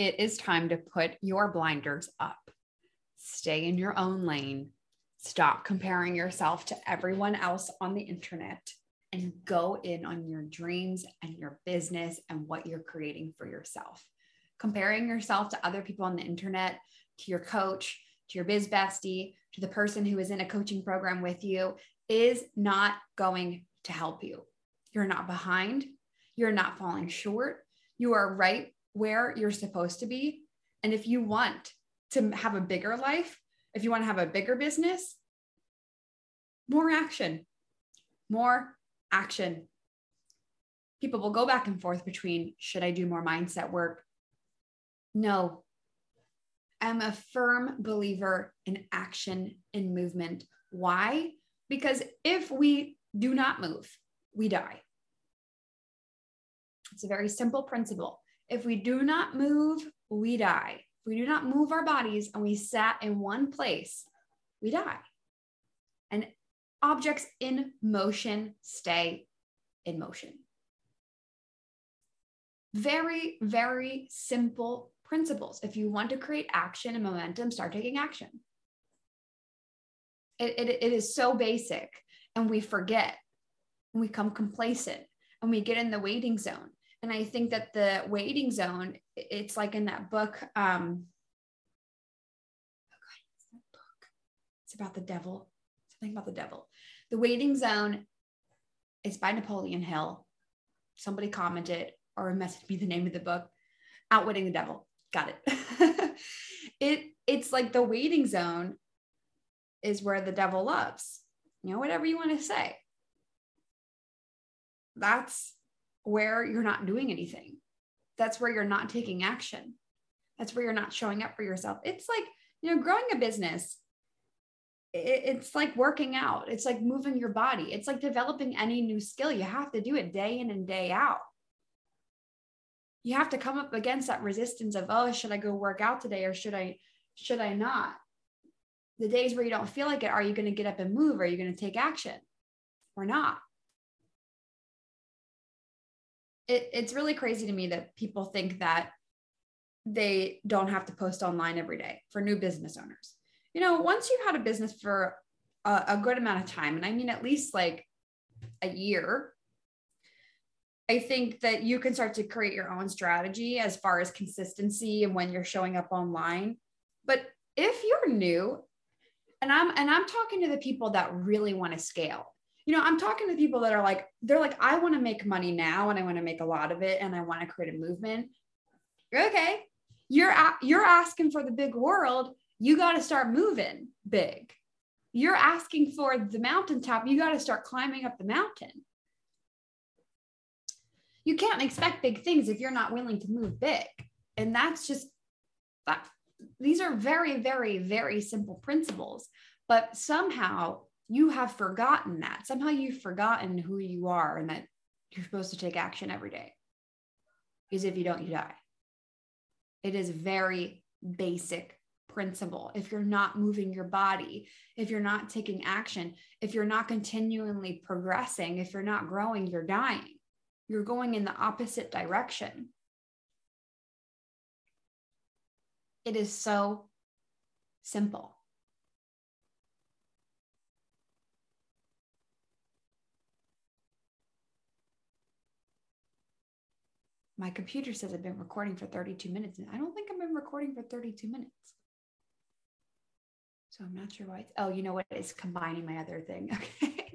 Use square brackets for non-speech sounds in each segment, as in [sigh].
it is time to put your blinders up. Stay in your own lane. Stop comparing yourself to everyone else on the internet and go in on your dreams and your business and what you're creating for yourself. Comparing yourself to other people on the internet, to your coach, to your biz bestie, to the person who is in a coaching program with you is not going to help you. You're not behind. You're not falling short. You are right where you're supposed to be. And if you want to have a bigger life, if you want to have a bigger business, more action, more action. People will go back and forth between should I do more mindset work? No. I'm a firm believer in action and movement. Why? Because if we do not move, we die. It's a very simple principle. If we do not move, we die. If we do not move our bodies and we sat in one place, we die. And objects in motion stay in motion. Very, very simple principles. If you want to create action and momentum, start taking action. It, it, it is so basic, and we forget, and we become complacent, and we get in the waiting zone. And I think that the waiting zone, it's like in that book. Um, it's about the devil, something about the devil. The waiting zone is by Napoleon Hill. Somebody commented or messaged me the name of the book, Outwitting the Devil. Got it. [laughs] it it's like the waiting zone is where the devil loves. You know, whatever you want to say. That's where you're not doing anything. That's where you're not taking action. That's where you're not showing up for yourself. It's like, you know, growing a business it's like working out. It's like moving your body. It's like developing any new skill. You have to do it day in and day out. You have to come up against that resistance of, oh, should I go work out today or should I should I not? The days where you don't feel like it, are you going to get up and move? Are you going to take action or not? It, it's really crazy to me that people think that they don't have to post online every day for new business owners you know, once you've had a business for a, a good amount of time, and I mean at least like a year, I think that you can start to create your own strategy as far as consistency and when you're showing up online. But if you're new, and I'm and I'm talking to the people that really want to scale. You know, I'm talking to people that are like, they're like, I want to make money now and I want to make a lot of it and I want to create a movement. Okay. You're you're asking for the big world you got to start moving big. You're asking for the mountaintop, you got to start climbing up the mountain. You can't expect big things if you're not willing to move big. And that's just that. These are very, very, very simple principles, but somehow you have forgotten that. Somehow you've forgotten who you are and that you're supposed to take action every day. Because if you don't, you die. It is very basic principle, if you're not moving your body, if you're not taking action, if you're not continually progressing, if you're not growing, you're dying. You're going in the opposite direction. It is so simple. My computer says I've been recording for 32 minutes, and I don't think I've been recording for 32 minutes. So I'm not sure why it's, oh, you know what? It's combining my other thing. [laughs] Okay.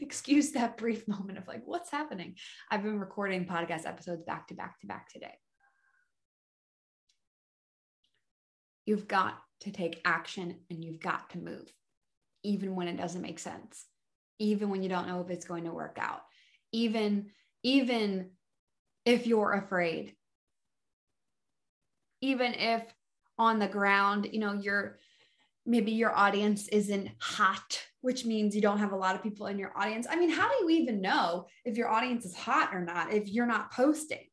Excuse that brief moment of like, what's happening? I've been recording podcast episodes back to back to back today. You've got to take action and you've got to move, even when it doesn't make sense, even when you don't know if it's going to work out, even, even if you're afraid, even if on the ground, you know, you're, maybe your audience isn't hot, which means you don't have a lot of people in your audience. I mean, how do you even know if your audience is hot or not if you're not posting?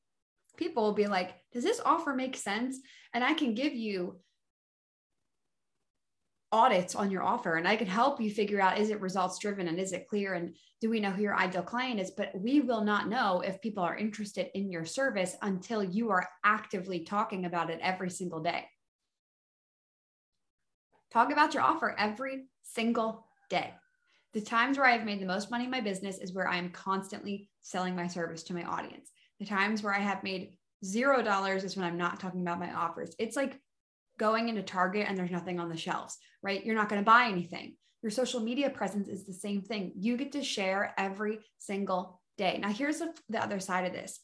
People will be like, does this offer make sense? And I can give you audits on your offer and I can help you figure out is it results driven and is it clear and do we know who your ideal client is? But we will not know if people are interested in your service until you are actively talking about it every single day. Talk about your offer every single day. The times where I've made the most money in my business is where I am constantly selling my service to my audience. The times where I have made zero dollars is when I'm not talking about my offers. It's like going into Target and there's nothing on the shelves, right? You're not going to buy anything. Your social media presence is the same thing. You get to share every single day. Now, here's the, the other side of this.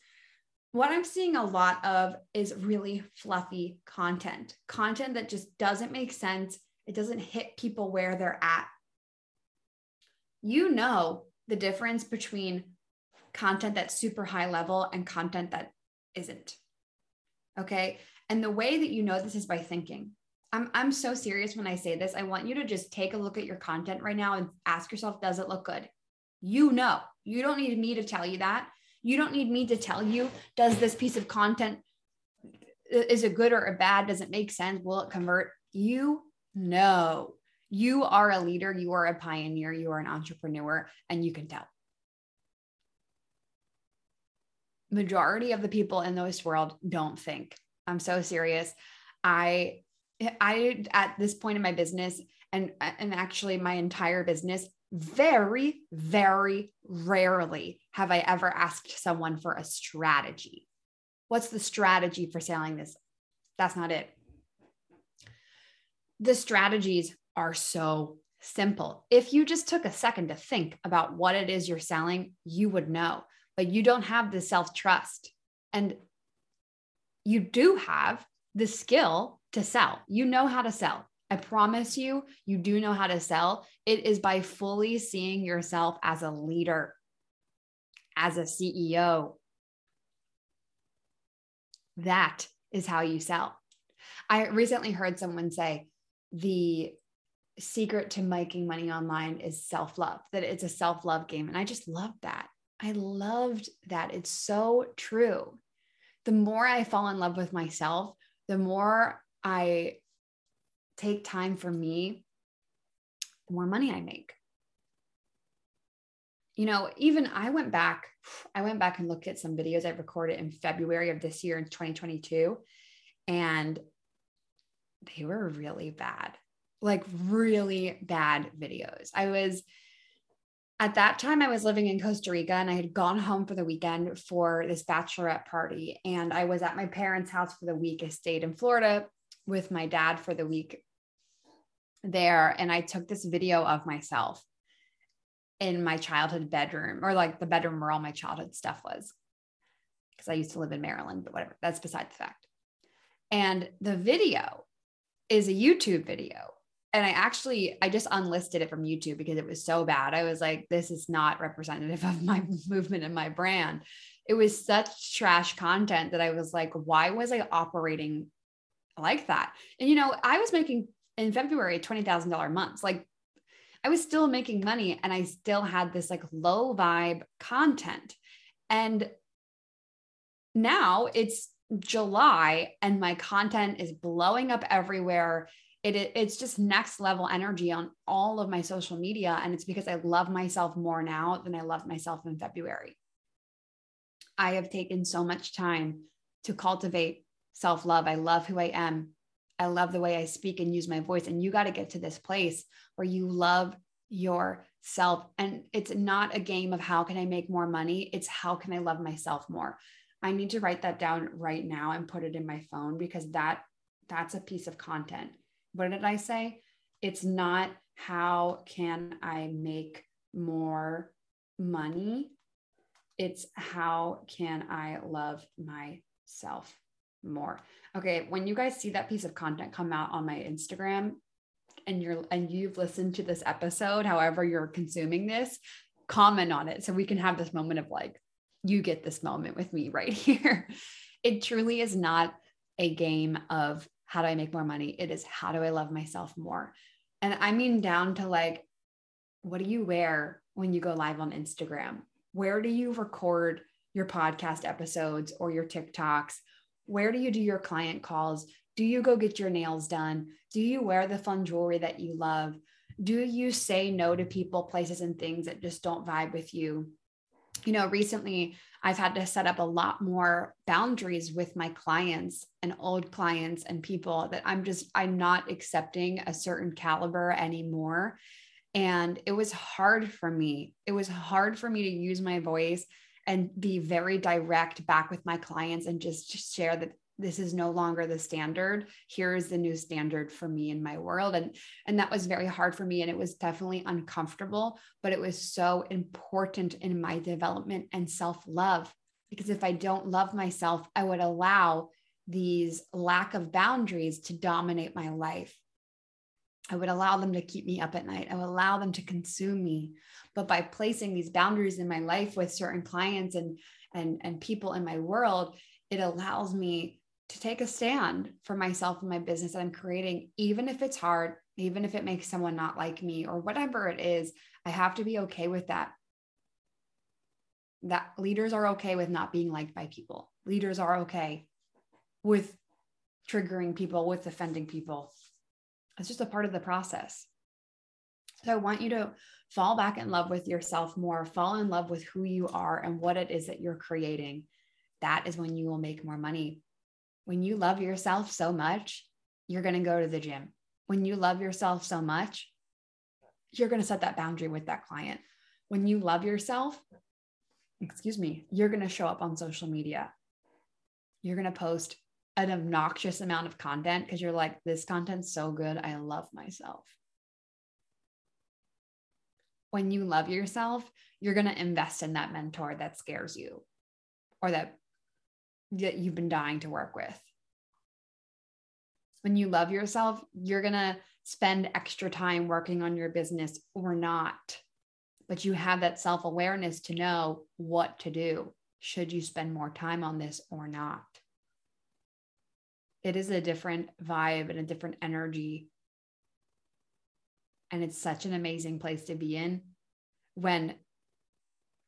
What I'm seeing a lot of is really fluffy content, content that just doesn't make sense. It doesn't hit people where they're at. You know the difference between content that's super high level and content that isn't. Okay. And the way that you know this is by thinking. I'm, I'm so serious when I say this. I want you to just take a look at your content right now and ask yourself, does it look good? You know, you don't need me to tell you that. You don't need me to tell you, does this piece of content, is it good or a bad? Does it make sense? Will it convert? You know, you are a leader, you are a pioneer, you are an entrepreneur, and you can tell. Majority of the people in this world don't think. I'm so serious. I I at this point in my business and and actually my entire business very very rarely have I ever asked someone for a strategy. What's the strategy for selling this? That's not it. The strategies are so simple. If you just took a second to think about what it is you're selling, you would know. But you don't have the self trust. And you do have the skill to sell. You know how to sell. I promise you, you do know how to sell. It is by fully seeing yourself as a leader, as a CEO. That is how you sell. I recently heard someone say the secret to making money online is self love, that it's a self love game. And I just loved that. I loved that. It's so true the more I fall in love with myself, the more I take time for me, the more money I make. You know, even I went back, I went back and looked at some videos I recorded in February of this year in 2022, and they were really bad, like really bad videos. I was at that time I was living in Costa Rica and I had gone home for the weekend for this bachelorette party. And I was at my parents' house for the week. I stayed in Florida with my dad for the week there. And I took this video of myself in my childhood bedroom or like the bedroom where all my childhood stuff was. Because I used to live in Maryland, but whatever, that's beside the fact. And the video is a YouTube video and I actually I just unlisted it from YouTube because it was so bad. I was like, this is not representative of my [laughs] movement and my brand. It was such trash content that I was like, why was I operating like that? And you know, I was making in February $20,000 months. Like I was still making money and I still had this like low vibe content. And now it's July and my content is blowing up everywhere it, it's just next level energy on all of my social media and it's because i love myself more now than i loved myself in february. I have taken so much time to cultivate self-love. I love who i am. I love the way i speak and use my voice. And you got to get to this place where you love yourself. And it's not a game of how can i make more money it's how can i love myself more. I need to write that down right now and put it in my phone because that that's a piece of content what did I say? It's not how can I make more money? It's how can I love myself more? Okay, when you guys see that piece of content come out on my Instagram and you're and you've listened to this episode, however you're consuming this, comment on it so we can have this moment of like you get this moment with me right [laughs] here. It truly is not a game of how do I make more money? It is how do I love myself more? And I mean, down to like, what do you wear when you go live on Instagram? Where do you record your podcast episodes or your TikToks? Where do you do your client calls? Do you go get your nails done? Do you wear the fun jewelry that you love? Do you say no to people, places, and things that just don't vibe with you? You know, recently I've had to set up a lot more boundaries with my clients and old clients and people that I'm just, I'm not accepting a certain caliber anymore. And it was hard for me. It was hard for me to use my voice and be very direct back with my clients and just, just share that this is no longer the standard here is the new standard for me in my world and and that was very hard for me and it was definitely uncomfortable but it was so important in my development and self-love because if i don't love myself i would allow these lack of boundaries to dominate my life I would allow them to keep me up at night. I would allow them to consume me. But by placing these boundaries in my life with certain clients and and and people in my world, it allows me to take a stand for myself and my business that I'm creating, even if it's hard, even if it makes someone not like me or whatever it is, I have to be okay with that. That leaders are okay with not being liked by people. Leaders are okay with triggering people, with offending people. It's just a part of the process. So I want you to fall back in love with yourself more, fall in love with who you are and what it is that you're creating. That is when you will make more money when you love yourself so much, you're going to go to the gym. When you love yourself so much, you're going to set that boundary with that client. When you love yourself, excuse me, you're going to show up on social media. You're going to post an obnoxious amount of content because you're like, this content's so good. I love myself. When you love yourself, you're going to invest in that mentor that scares you or that that you've been dying to work with. When you love yourself, you're going to spend extra time working on your business or not. But you have that self awareness to know what to do. Should you spend more time on this or not? It is a different vibe and a different energy. And it's such an amazing place to be in when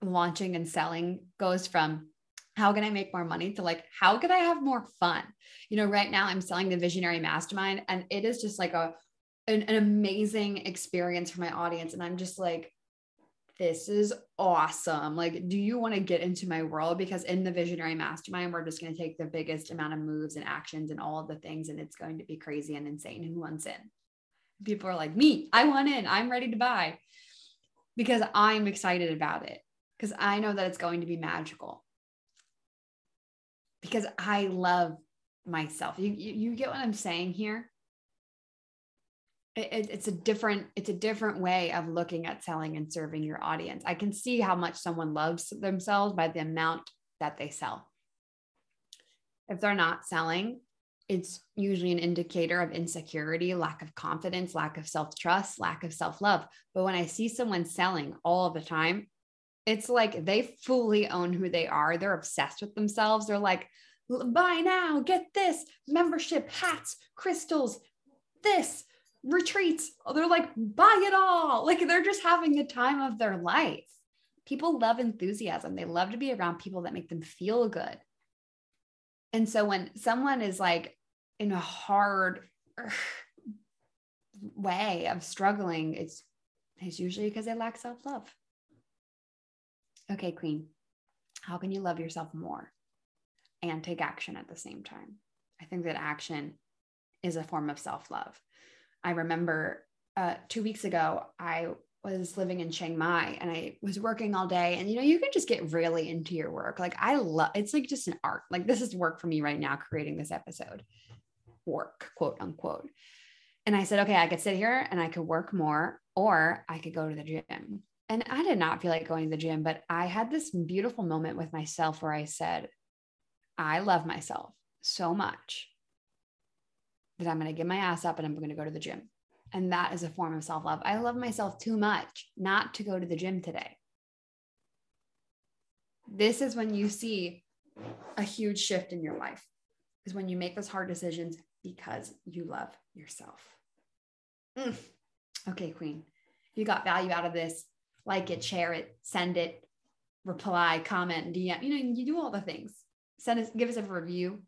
launching and selling goes from how can I make more money to like, how can I have more fun? You know, right now I'm selling the Visionary Mastermind and it is just like a, an, an amazing experience for my audience. And I'm just like, this is awesome. Like, do you want to get into my world? Because in the Visionary Mastermind, we're just going to take the biggest amount of moves and actions and all of the things, and it's going to be crazy and insane. Who wants in? People are like, me, I want in, I'm ready to buy because I'm excited about it because I know that it's going to be magical because I love myself. You, you, you get what I'm saying here? It, it's a different it's a different way of looking at selling and serving your audience. I can see how much someone loves themselves by the amount that they sell. If they're not selling, it's usually an indicator of insecurity, lack of confidence, lack of self trust, lack of self love. But when I see someone selling all the time, it's like they fully own who they are. They're obsessed with themselves. They're like, buy now, get this membership, hats, crystals, this retreats. Oh, they're like, buy it all. Like they're just having the time of their life. People love enthusiasm. They love to be around people that make them feel good. And so when someone is like in a hard way of struggling, it's it's usually because they lack self-love. Okay, Queen, how can you love yourself more and take action at the same time? I think that action is a form of self love. I remember uh, two weeks ago, I was living in Chiang Mai and I was working all day. And you know, you can just get really into your work. Like, I love it's like just an art. Like, this is work for me right now, creating this episode, work, quote unquote. And I said, okay, I could sit here and I could work more, or I could go to the gym and I did not feel like going to the gym, but I had this beautiful moment with myself where I said, I love myself so much that I'm going to get my ass up and I'm going to go to the gym. And that is a form of self love. I love myself too much not to go to the gym today. This is when you see a huge shift in your life, is when you make those hard decisions because you love yourself. Mm. Okay, Queen, you got value out of this like it, share it, send it, reply, comment, DM. You know, you do all the things. Send us, give us a review.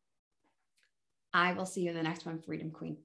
I will see you in the next one, Freedom Queen.